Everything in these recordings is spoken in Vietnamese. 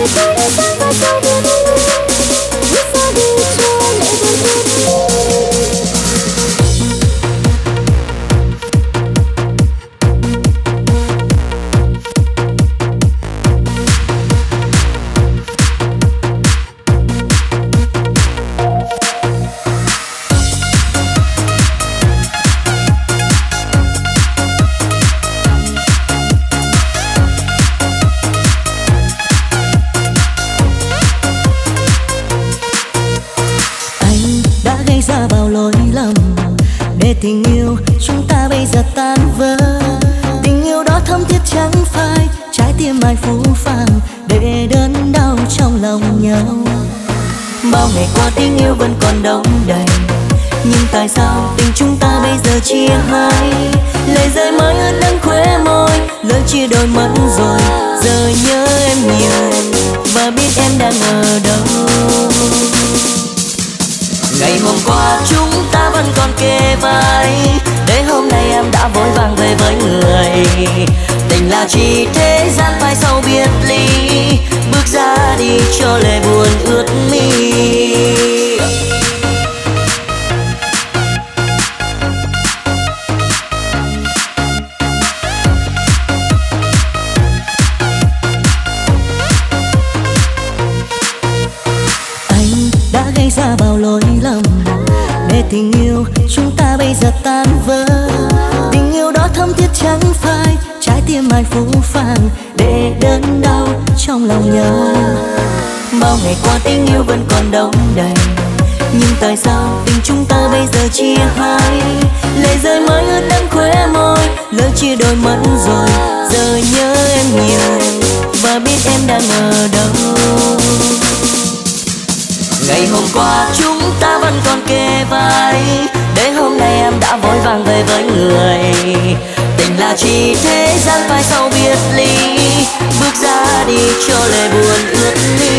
Bye. tình là chỉ thế gian mai sau biệt ly. Bước ra đi cho lệ buồn ướt mi. tình yêu vẫn còn đông đầy. Nhưng tại sao tình chúng ta bây giờ chia hai? Lời rơi mới ướt đẫm khóe môi Lỡ chia đôi mắt rồi Giờ nhớ em nhiều Và biết em đang ở đâu. Ngày hôm qua chúng ta vẫn còn kề vai, Để hôm nay em đã vội vàng về với người là chỉ thế gian vai sau biệt ly, bước ra đi cho lời buồn ướt ly.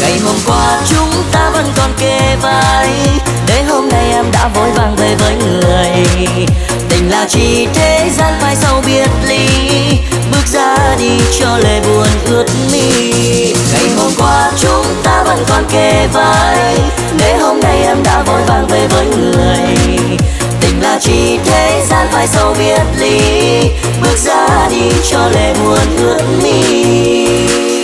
Ngày hôm qua chúng ta vẫn còn kề vai, để hôm nay em đã vội vàng về với người chỉ thế gian phai sau biệt ly. Bước ra đi cho lệ buồn ướt mi. Ngày hôm qua chúng ta vẫn còn kề vai. Để hôm nay em đã vội vàng về với người. Tình là chỉ thế gian phai sau biệt ly. Bước ra đi cho lệ buồn ướt mi.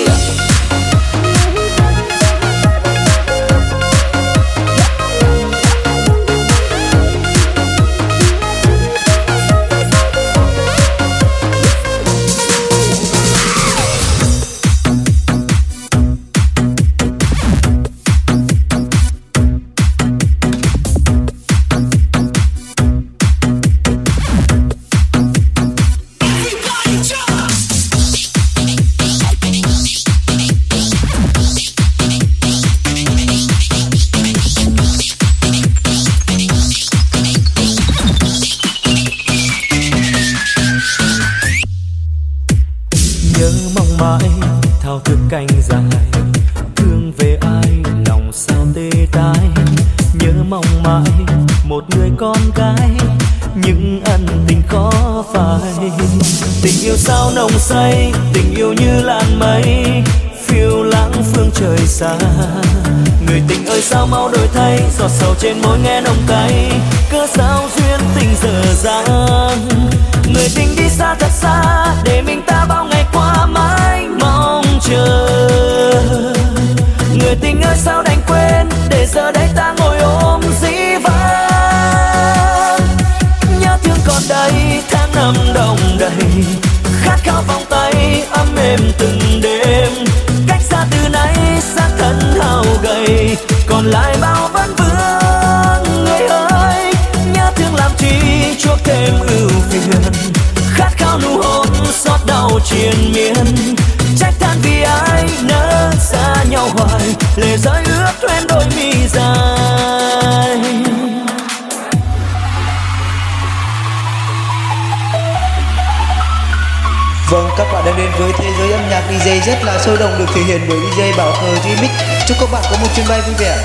xa. Người tình ơi, sao mau đổi thay? Giọt sầu trên môi nghe nồng cay. Cớ sao duyên tình dở dang? Người tình đi xa thật xa, để mình ta bao ngày qua mãi mong chờ. Người tình ơi, sao đành quên? Để giờ đây ta ngồi ôm dĩ vãng. Nhớ thương còn đây, tháng năm đông đầy. Khát khao vòng tay, ấm êm từng đêm. còn lại bao vấn vương. Người ơi, nhớ thương làm chi chuốc thêm ưu phiền. Khát khao nụ hôn xót đau triền miên. Trách than vì ai nỡ xa nhau hoài. Lệ rơi ướt đã đến với thế giới âm nhạc DJ rất là sôi động được thể hiện bởi DJ Bảo Cờ Remix. Chúc các bạn có một chuyến bay vui vẻ.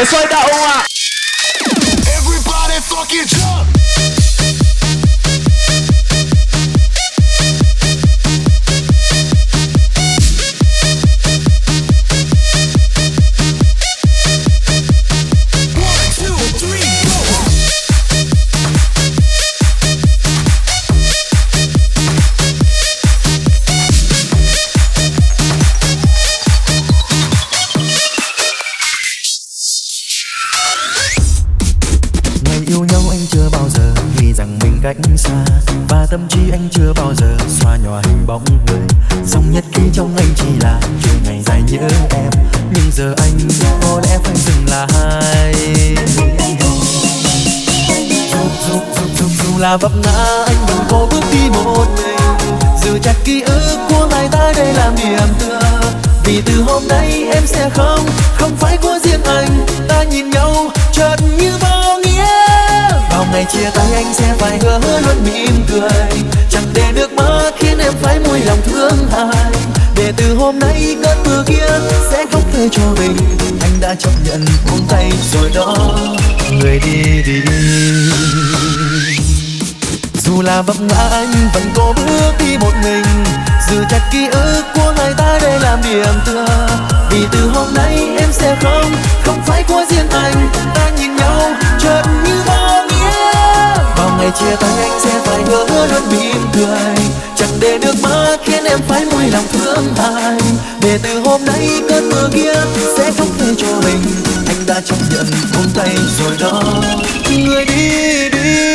It's like that one. Everybody fucking jump. anh đã chấp nhận buông tay rồi đó. Người đi đi. Dù là vấp ngã anh vẫn cố bước đi một mình. Giữ chặt ký ức của ngày ta để làm điểm tựa. Vì từ hôm nay em sẽ không không phải của riêng anh. Ta nhìn nhau, chợt như Ngày chia tay anh sẽ phải hứa luôn mỉm cười. Chẳng để nước mắt khiến em phải mùi lòng thương ai để từ hôm nay cơn mưa kia sẽ không thể cho mình. Anh đã chấp nhận buông tay rồi đó. Người đi đi.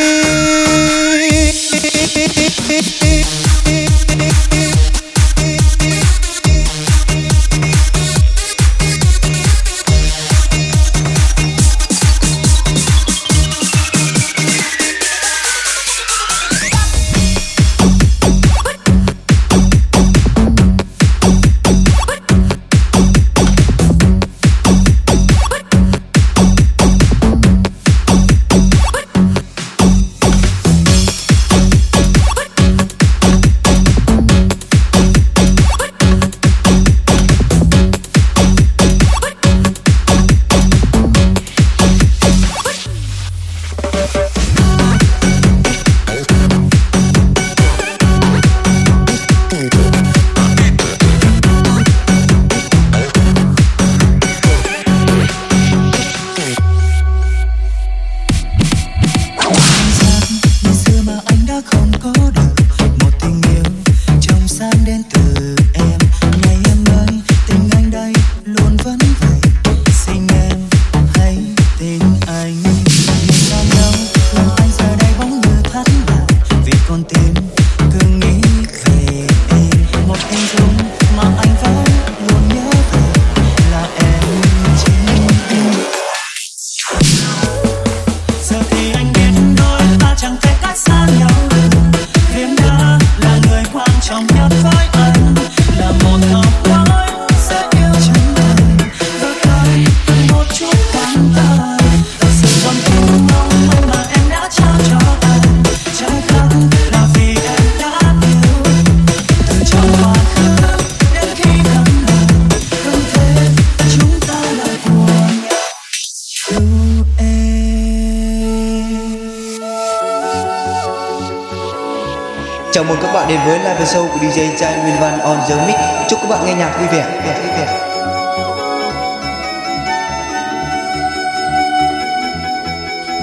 Của DJ Trai Nguyên Văn on the mic. Chúc các bạn nghe nhạc vui vẻ. vẻ, vui vẻ.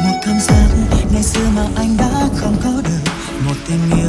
Một cảm giác ngày xưa mà anh đã không có được Một tình yêu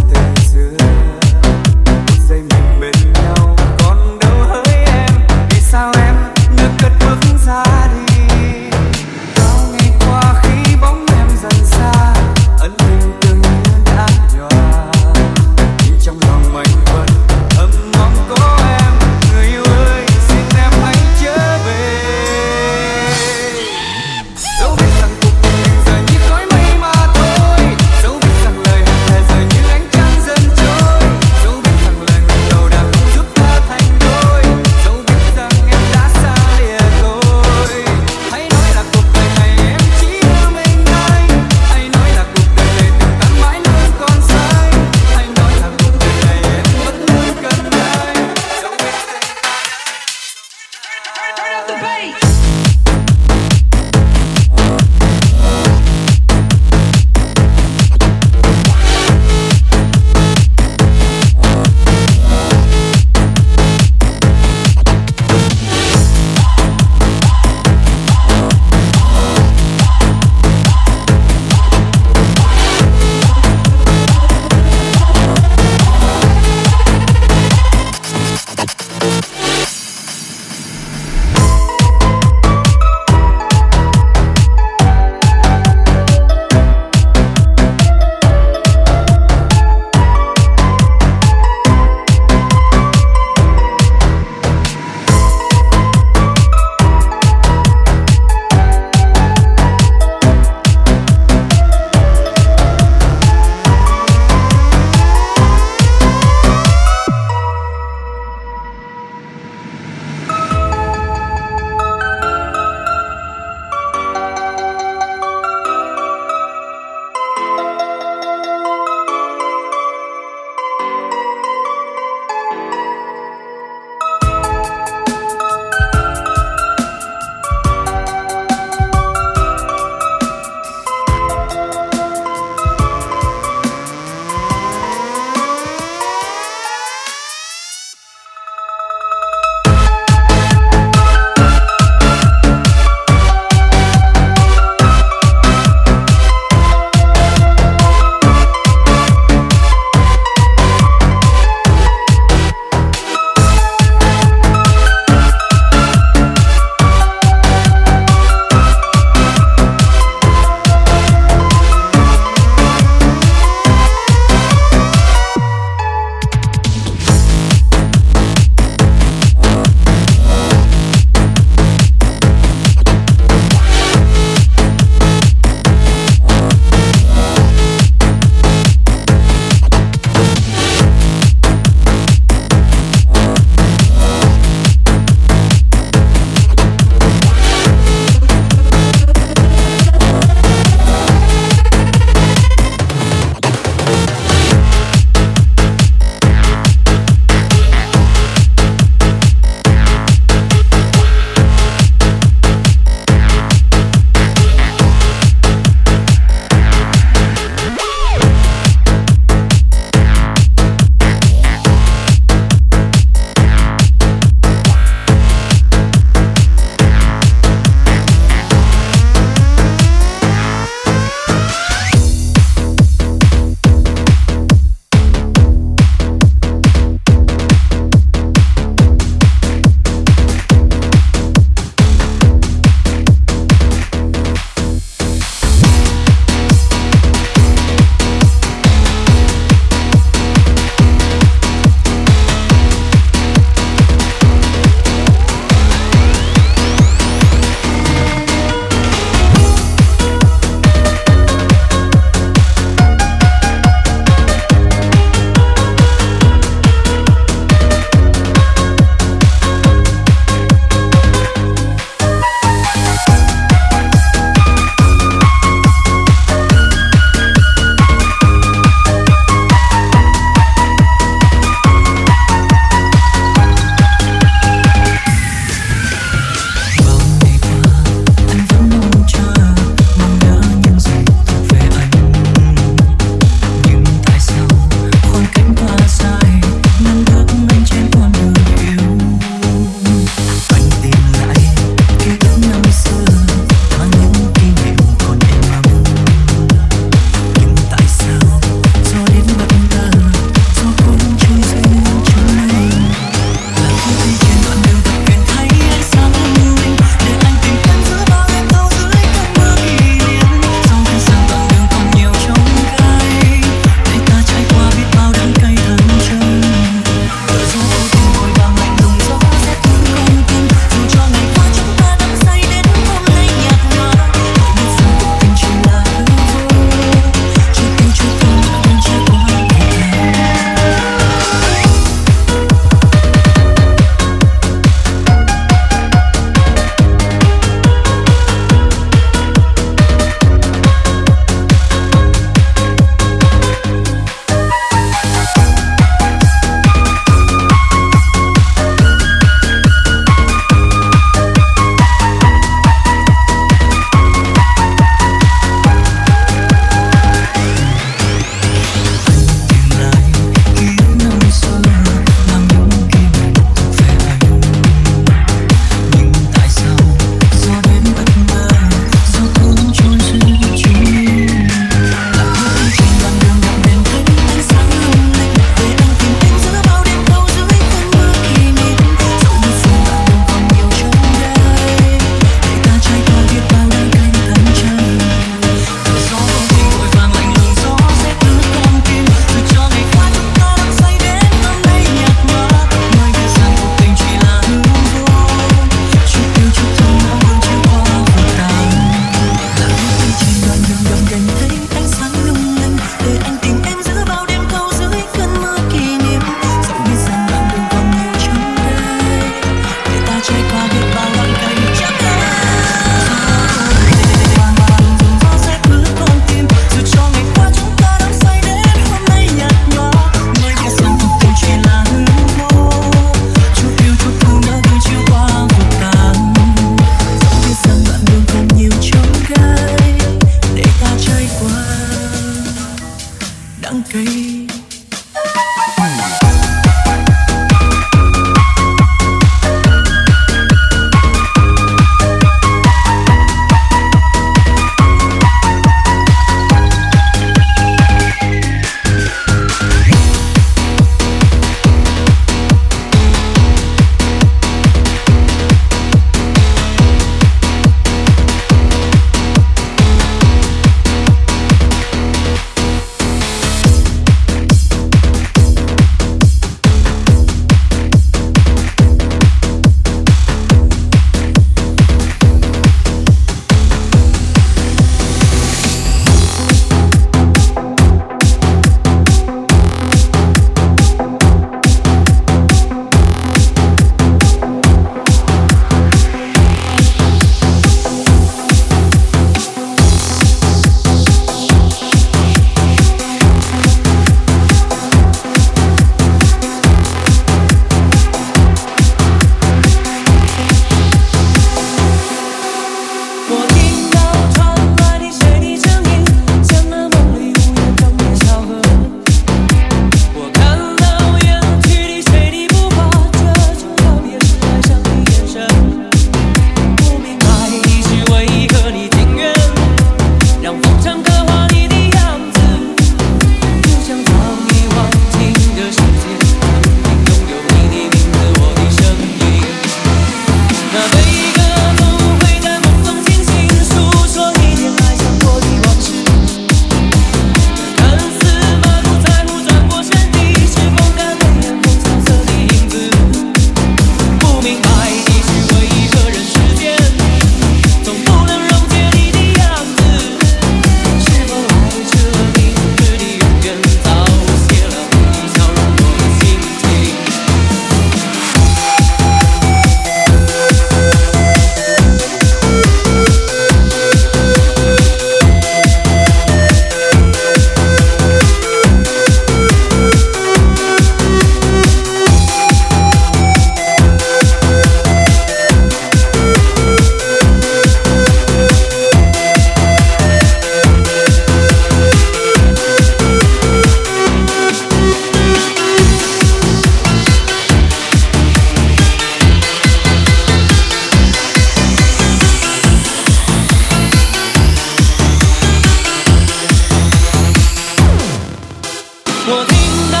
我听到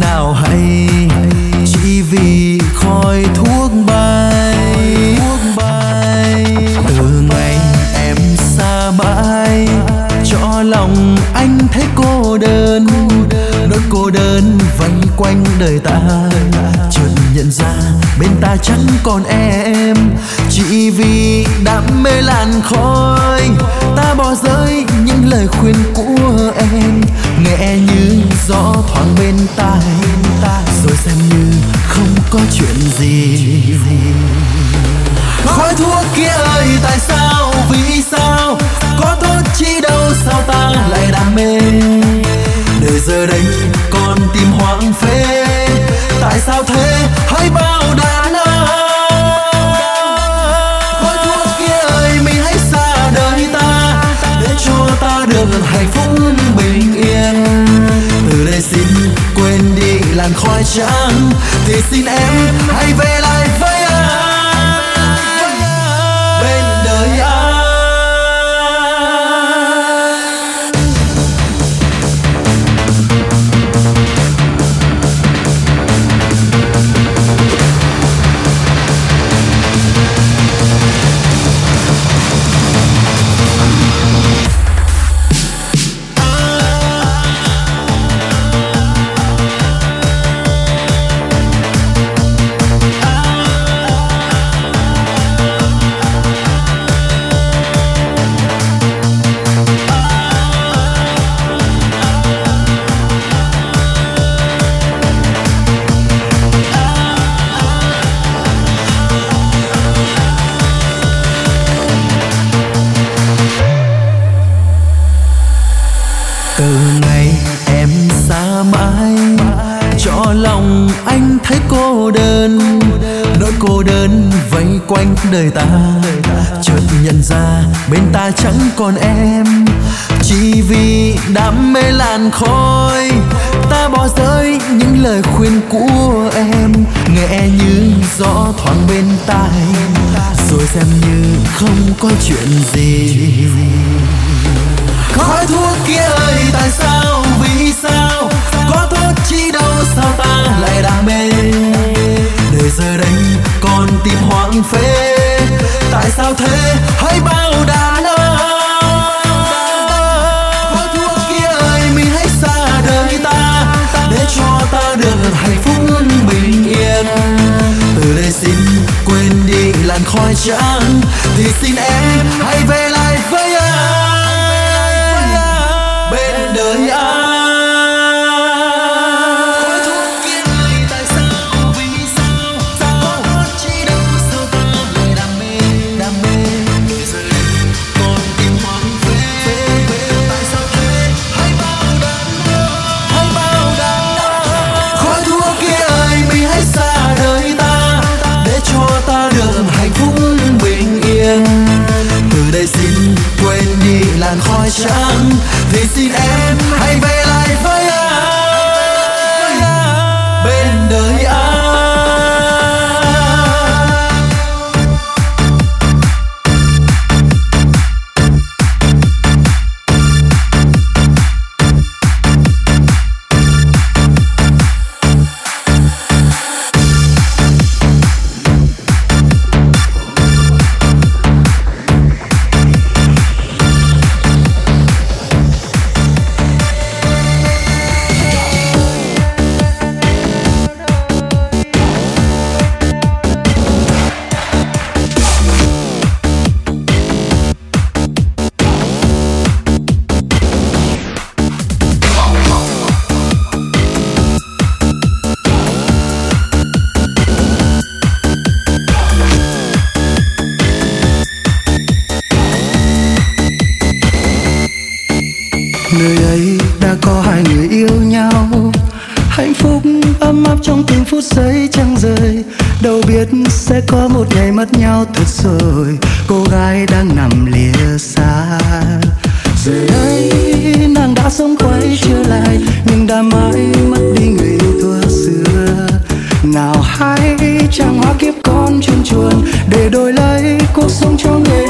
nào hay chỉ vì khói thuốc bay từ ngày em xa mãi, cho lòng anh thấy cô đơn. Nỗi cô đơn vây quanh đời ta, chợt nhận ra bên ta chẳng còn em chỉ vì đam mê làn khói. Ta bỏ rơi những lời khuyên của em. Nghe như gió thoảng bên tai rồi xem như không có chuyện gì. Khói thuốc kia ơi, tại sao, vì sao? Có tốt chi đâu, sao ta lại đam mê? Đời giờ đây con tim hoang phế, tại sao thế? Hãy bao đời được hạnh phúc bình yên. Từ đây xin quên đi làn khói trắng, thì xin em hãy về lại với có chuyện gì? Khói thuốc kia ơi, tại sao, vì sao? Có thuốc chi đâu, sao ta lại đam mê? Đời giờ đây, con tim hoang phế. Tại sao thế? Hãy bao đàn khói thuốc kia ơi, mình hãy xa đời ta, để cho ta được hạnh phúc bình yên. Từ đây xin quên đi làn khói trắng. Thì xin em hãy về làn khói trắng giấy trăng rơi đâu biết sẽ có một ngày mất nhau thật rồi. Cô gái đang nằm lìa xa. Giờ đây nàng đã sống quay trở lại, nhưng đã mãi mất đi người yêu thuở xưa. Nào hay chẳng hoa kiếp con chuồn chuồn, để đổi lấy cuộc sống cho người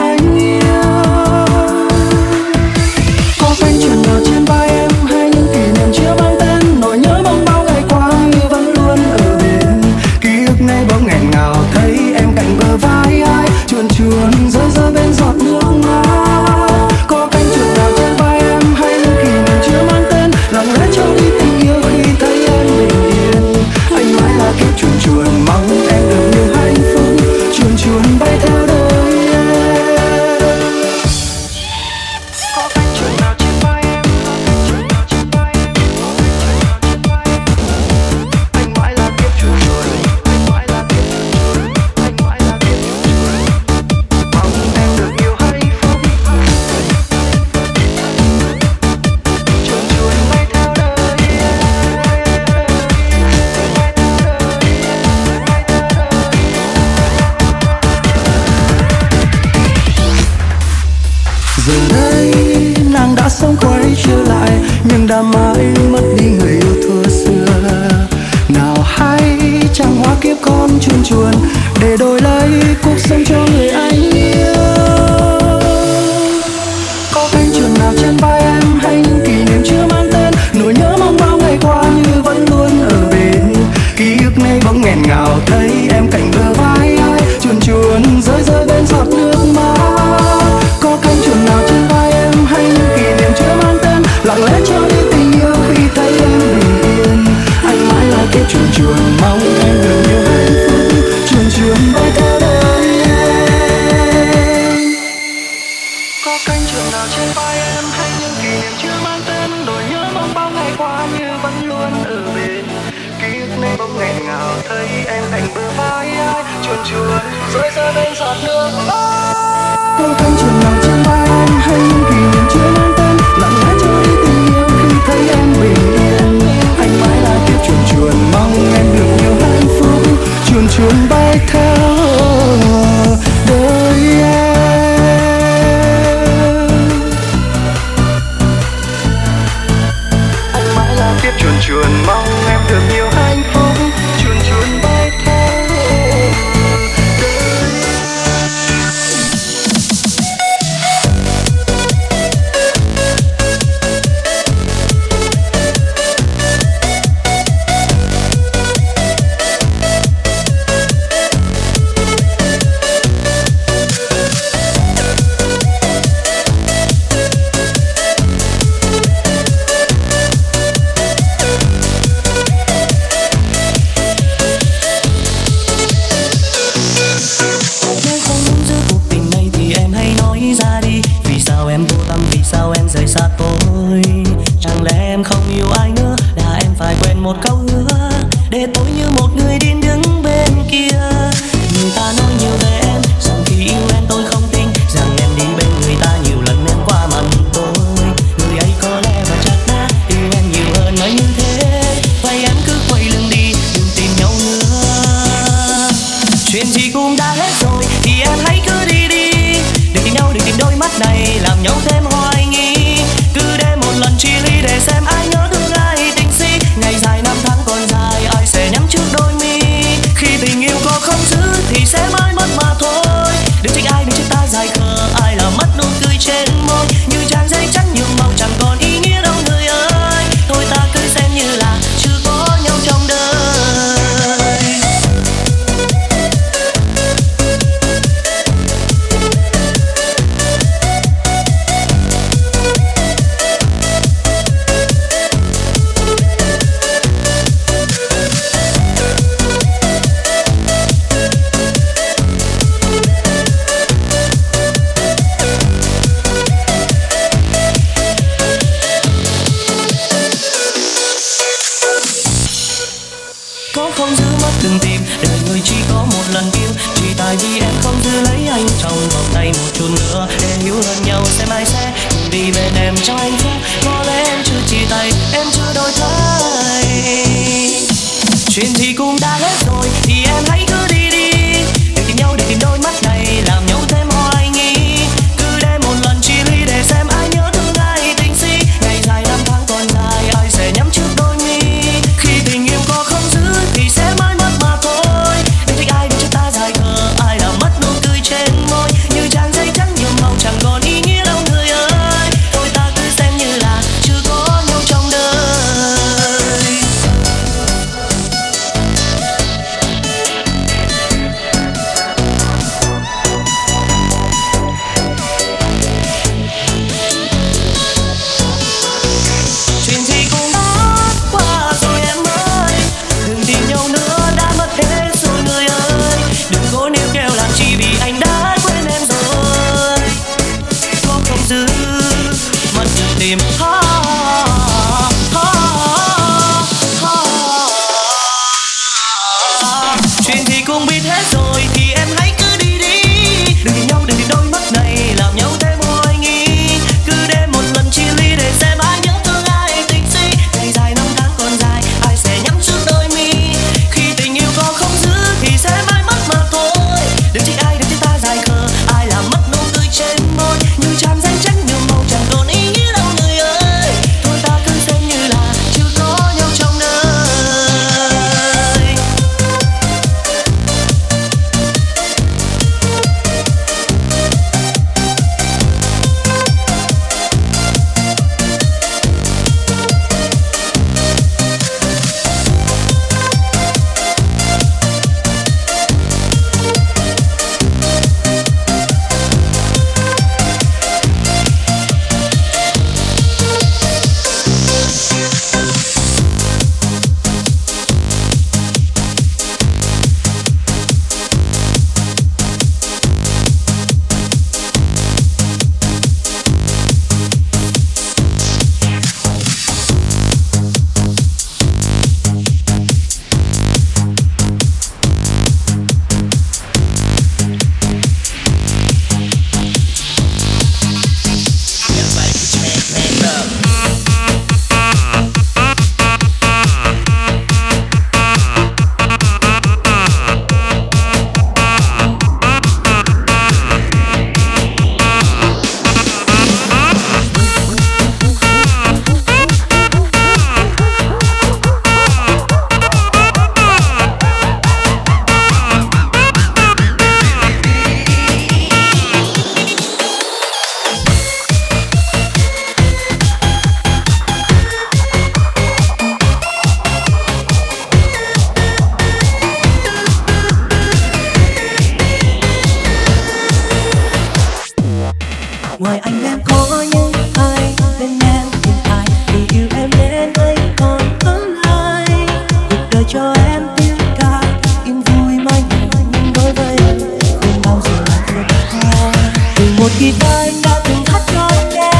nơi ta từng hát con nghe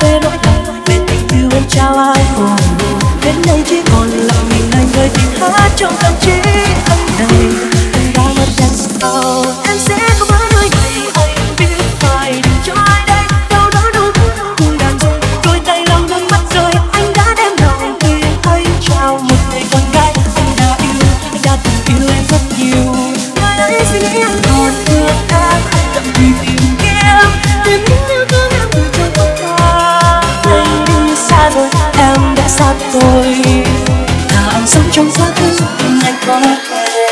về nỗi đau về tình yêu em trao ai cùng đến nay chỉ còn mình anh với tiếng hát trong tâm trí anh này tôi. Là anh sống trong quá khứ nhưng anh có thể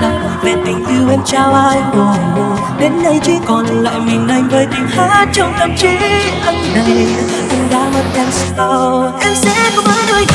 Hát về tình yêu em trao ai oh. Đến nay chỉ còn lại mình anh với tiếng hát trong tâm trí anh này Anh đã mất em sau, Em sẽ có mãi nơi